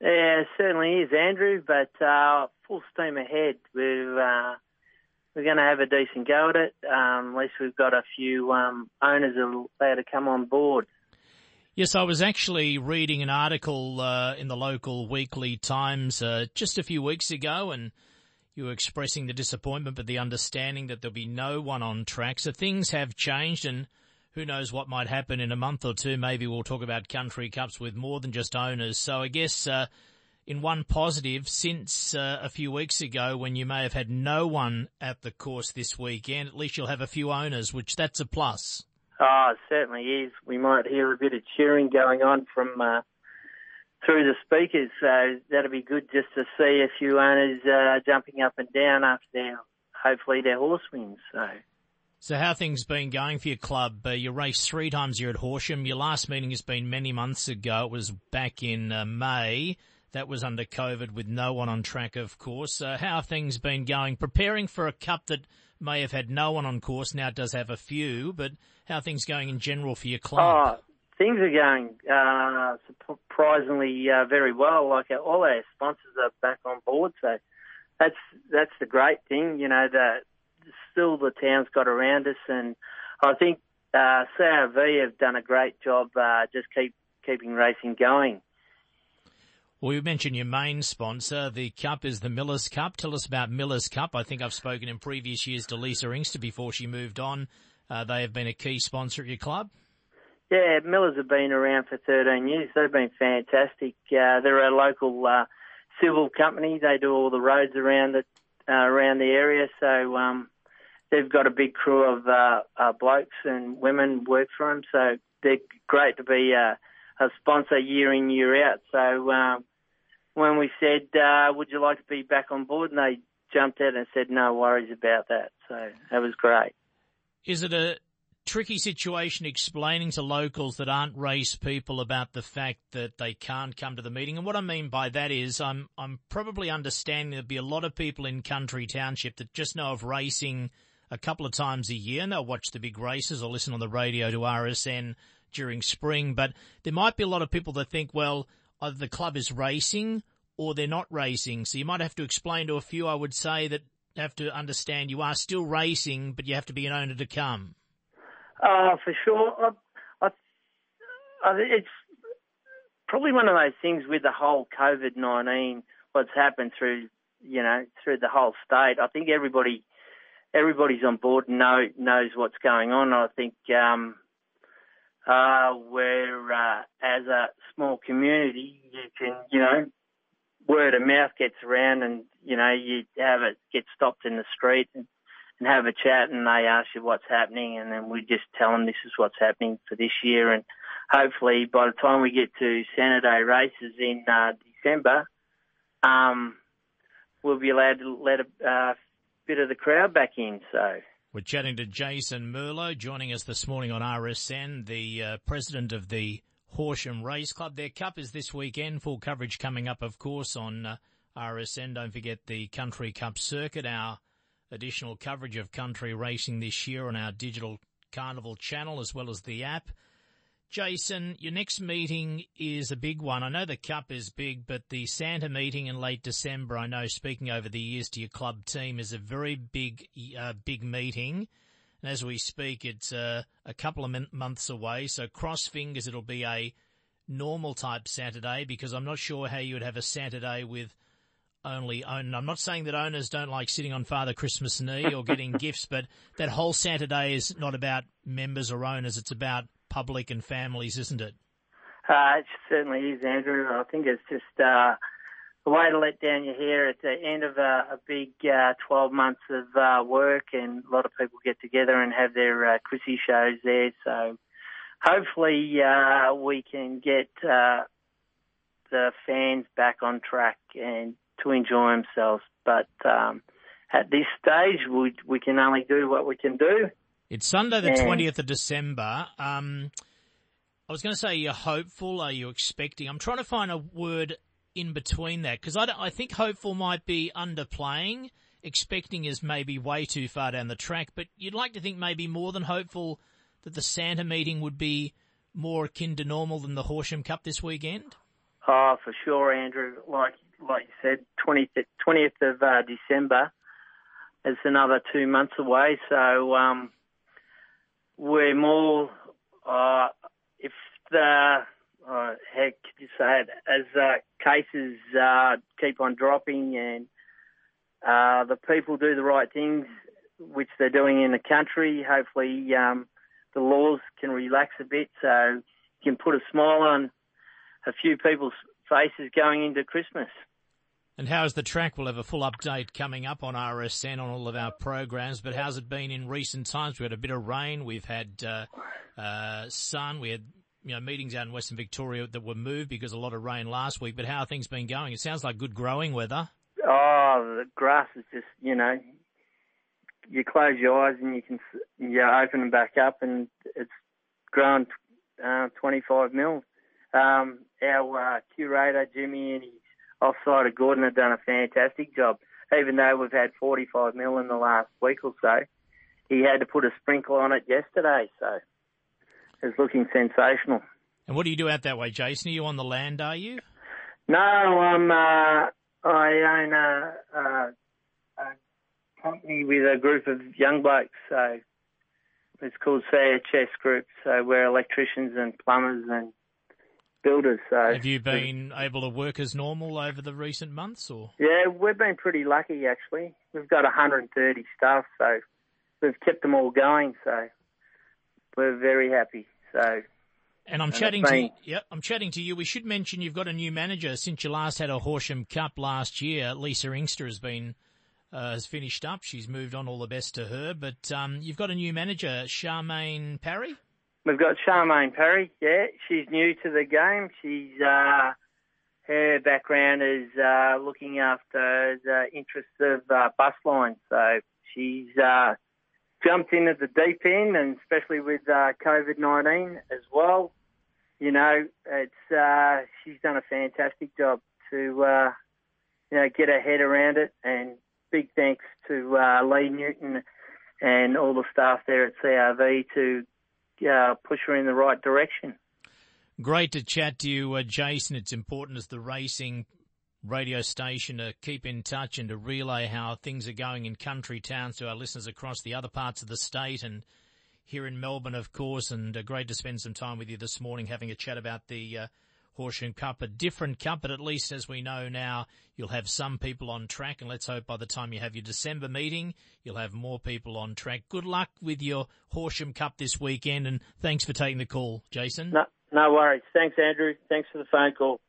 Yeah, certainly is, Andrew. But uh, full steam ahead. We've uh, we're going to have a decent go at it. Um, at least we've got a few um, owners allowed to come on board. Yes, I was actually reading an article uh, in the local weekly Times uh, just a few weeks ago, and you were expressing the disappointment, but the understanding that there'll be no one on track. So things have changed, and who knows what might happen in a month or two. Maybe we'll talk about country cups with more than just owners. So I guess uh, in one positive, since uh, a few weeks ago when you may have had no one at the course this weekend, at least you'll have a few owners, which that's a plus. Oh, certainly is. We might hear a bit of cheering going on from uh, through the speakers, so that'll be good just to see a few owners uh, jumping up and down after their hopefully their horse wins. So. So how things been going for your club? Uh, you raced three times here at Horsham. Your last meeting has been many months ago. It was back in uh, May. That was under COVID with no one on track, of course. Uh, how things been going? Preparing for a cup that may have had no one on course, now it does have a few, but how things going in general for your club? Oh, things are going uh, surprisingly uh, very well. Like uh, all our sponsors are back on board, so that's that's the great thing. You know that still the town's got around us, and I think uh, CRV have done a great job uh, just keep keeping racing going. Well, you mentioned your main sponsor. The cup is the Miller's Cup. Tell us about Miller's Cup. I think I've spoken in previous years to Lisa Inkster before she moved on. Uh, they have been a key sponsor at your club. Yeah, Millers have been around for 13 years. They've been fantastic. Uh, they're a local uh, civil company. They do all the roads around the uh, around the area. So um, they've got a big crew of uh, uh, blokes and women work for them. So they're great to be a sponsor year in year out. So um, when we said, uh, "Would you like to be back on board?" and they jumped out and said, "No worries about that." So that was great. Is it a tricky situation explaining to locals that aren't race people about the fact that they can't come to the meeting? And what I mean by that is, I'm I'm probably understanding there'll be a lot of people in country township that just know of racing a couple of times a year and they'll watch the big races or listen on the radio to RSN during spring. But there might be a lot of people that think, well either the club is racing or they're not racing. So you might have to explain to a few, I would say, that have to understand you are still racing, but you have to be an owner to come. Uh, for sure. I, I, I, it's probably one of those things with the whole COVID 19, what's happened through, you know, through the whole state. I think everybody, everybody's on board and know, knows what's going on. I think, um, uh, where uh, as a small community you can, you know, word of mouth gets around and, you know, you have it get stopped in the street and, and have a chat and they ask you what's happening and then we just tell them this is what's happening for this year and hopefully by the time we get to Saturday races in uh, December, um, we'll be allowed to let a uh, bit of the crowd back in. So we're chatting to Jason Merlo, joining us this morning on RSN, the uh, president of the Horsham Race Club. Their cup is this weekend. Full coverage coming up, of course, on uh, RSN. Don't forget the Country Cup circuit, our additional coverage of country racing this year on our digital carnival channel as well as the app. Jason, your next meeting is a big one. I know the Cup is big, but the Santa meeting in late December, I know speaking over the years to your club team, is a very big, uh, big meeting. And as we speak, it's uh, a couple of months away. So cross fingers it'll be a normal type Saturday because I'm not sure how you would have a Saturday with only own. I'm not saying that owners don't like sitting on Father Christmas knee or getting gifts, but that whole Saturday is not about members or owners. It's about public and families, isn't it? Uh, it certainly is, Andrew. I think it's just uh, a way to let down your hair at the end of a, a big uh, 12 months of uh, work, and a lot of people get together and have their uh, Chrissy shows there. So hopefully uh, we can get uh, the fans back on track and to enjoy themselves. But um, at this stage, we we can only do what we can do. It's Sunday the twentieth of December. Um, I was going to say, you're hopeful. Are you expecting? I'm trying to find a word in between that because I, I think hopeful might be underplaying. Expecting is maybe way too far down the track, but you'd like to think maybe more than hopeful that the Santa meeting would be more akin to normal than the Horsham Cup this weekend. Oh, for sure, Andrew. Like like you said, 20th, 20th of uh, December. It's another two months away, so um, we're more. Uh, if the uh, heck you say it? As uh, cases uh, keep on dropping and uh, the people do the right things, which they're doing in the country, hopefully um, the laws can relax a bit so you can put a smile on a few people's faces going into Christmas. And how's the track? We'll have a full update coming up on RSN on all of our programs. But how's it been in recent times? We had a bit of rain. We've had uh, uh, sun. We had you know meetings out in Western Victoria that were moved because of a lot of rain last week. But how are things been going? It sounds like good growing weather. Oh, the grass is just you know, you close your eyes and you can you open them back up and it's grown uh, 25 mil. Um, our uh, curator Jimmy and his offside of Gordon have done a fantastic job. Even though we've had 45 mil in the last week or so, he had to put a sprinkler on it yesterday, so it's looking sensational. And what do you do out that way, Jason? Are you on the land? Are you? No, I'm. Uh, I own a, a, a company with a group of young blokes, so it's called CHS Group. So we're electricians and plumbers and builders. So have you been able to work as normal over the recent months, or? Yeah, we've been pretty lucky actually. We've got 130 staff, so we've kept them all going. So we're very happy. So. And I'm and chatting been... to yeah, I'm chatting to you. We should mention you've got a new manager since you last had a Horsham Cup last year. Lisa Inkster has been uh, has finished up. She's moved on. All the best to her. But um, you've got a new manager, Charmaine Parry. We've got Charmaine Parry. Yeah, she's new to the game. She's uh, her background is uh, looking after the interests of uh, bus lines. So she's uh, jumped in at the deep end, and especially with uh, COVID nineteen as well. You know, it's uh, she's done a fantastic job to you know get her head around it, and big thanks to Lee Newton and all the staff there at CRV to uh, push her in the right direction. Great to chat to you, uh, Jason. It's important as the racing radio station to keep in touch and to relay how things are going in country towns to our listeners across the other parts of the state and here in Melbourne, of course. And uh, great to spend some time with you this morning having a chat about the uh, Horsham Cup, a different cup, but at least as we know now, you'll have some people on track. And let's hope by the time you have your December meeting, you'll have more people on track. Good luck with your Horsham Cup this weekend. And thanks for taking the call, Jason. No, no worries. Thanks, Andrew. Thanks for the phone call.